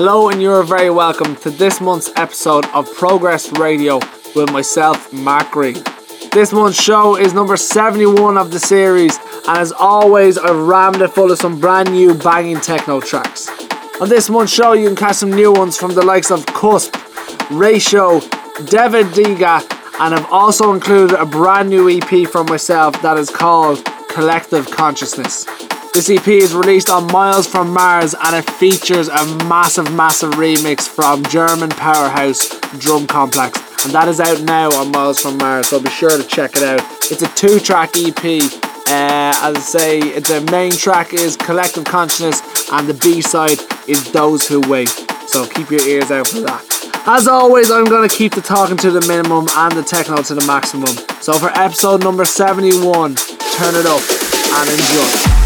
Hello, and you're very welcome to this month's episode of Progress Radio with myself, Mark Green. This month's show is number 71 of the series, and as always, I've rammed it full of some brand new banging techno tracks. On this month's show, you can catch some new ones from the likes of Cusp, Ratio, David Diga, and I've also included a brand new EP from myself that is called Collective Consciousness. This EP is released on Miles from Mars and it features a massive, massive remix from German powerhouse Drum Complex. And that is out now on Miles from Mars, so be sure to check it out. It's a two track EP. Uh, as I say, the main track is Collective Consciousness and the B side is Those Who Wait. So keep your ears out for that. As always, I'm going to keep the talking to the minimum and the techno to the maximum. So for episode number 71, turn it up and enjoy.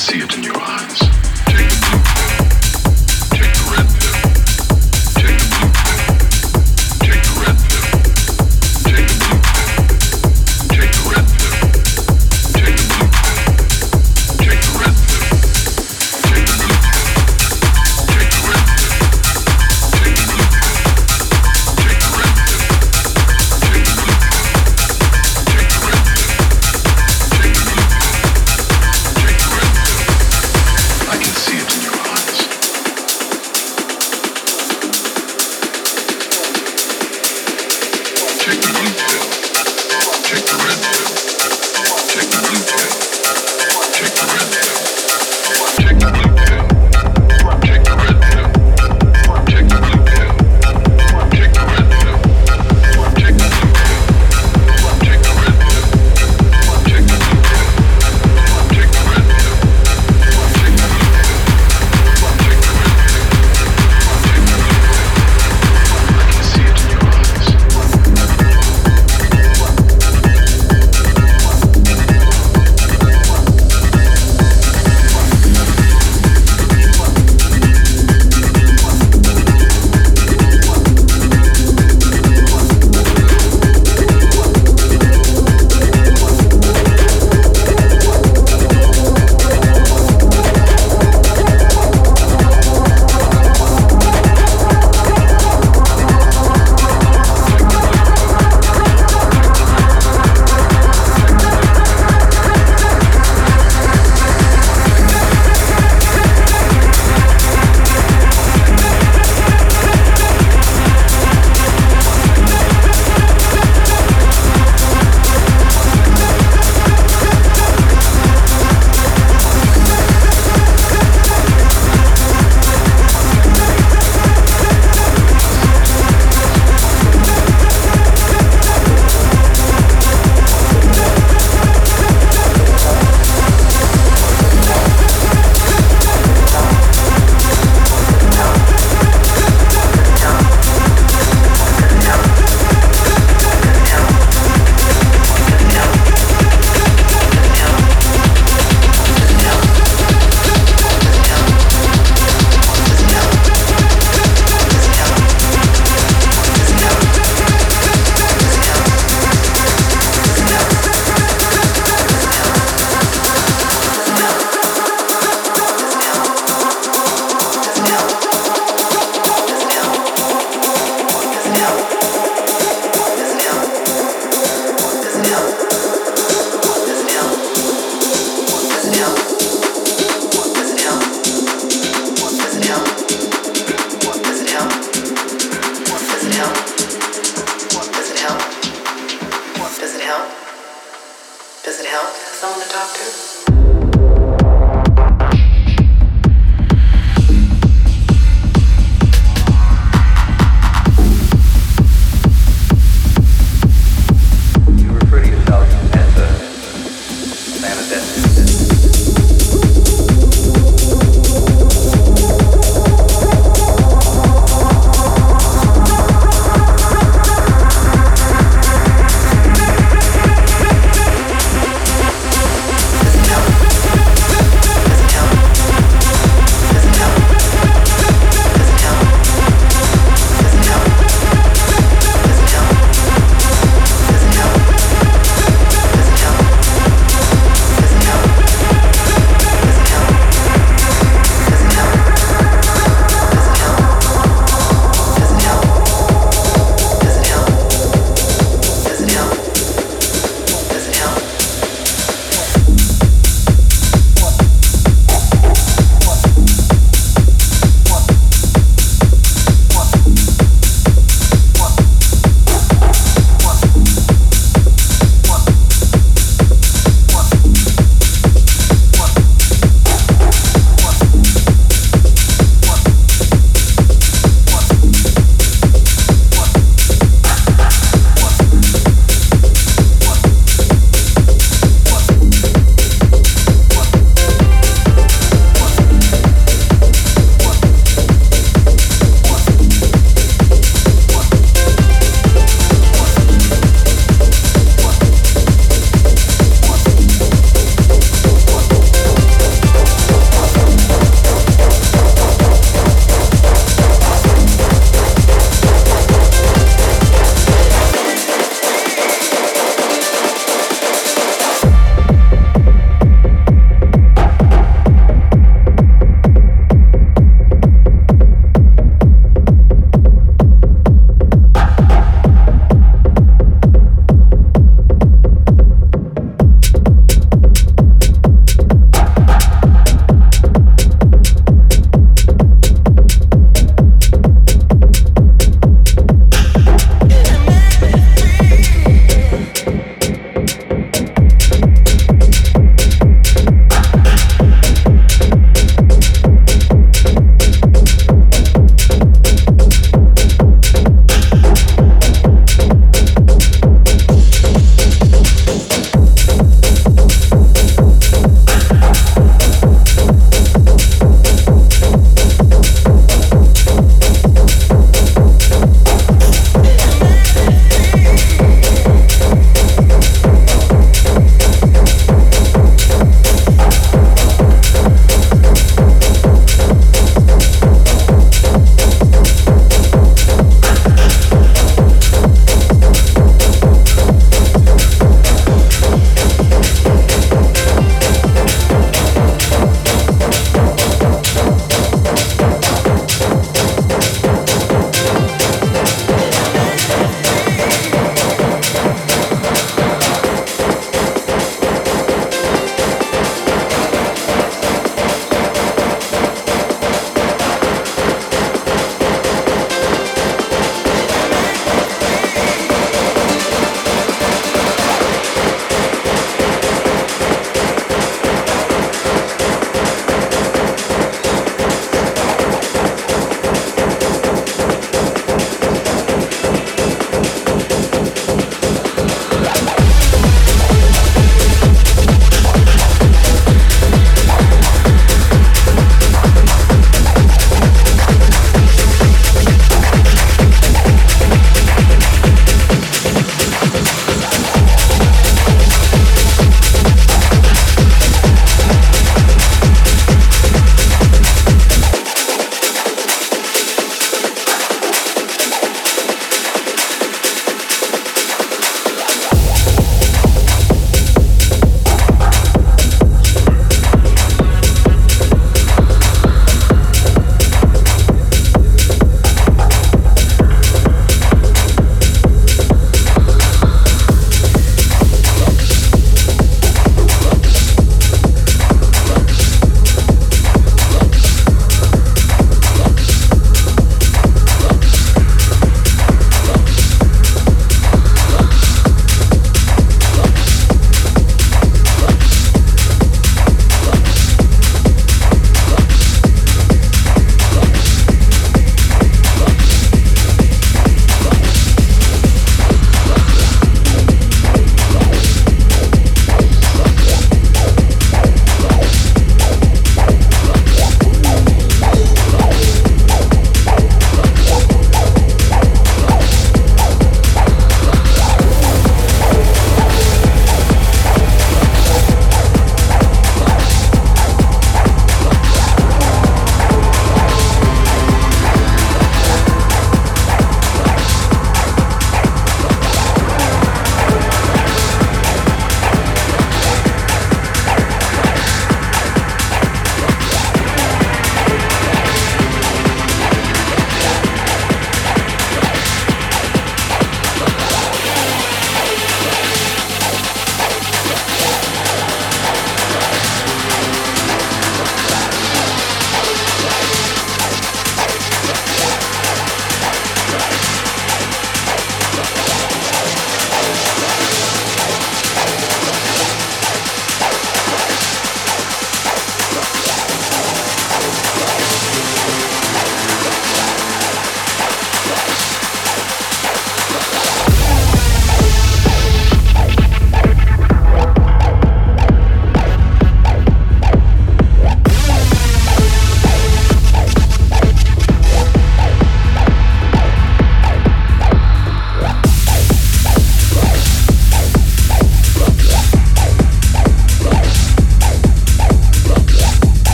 see it in your eyes.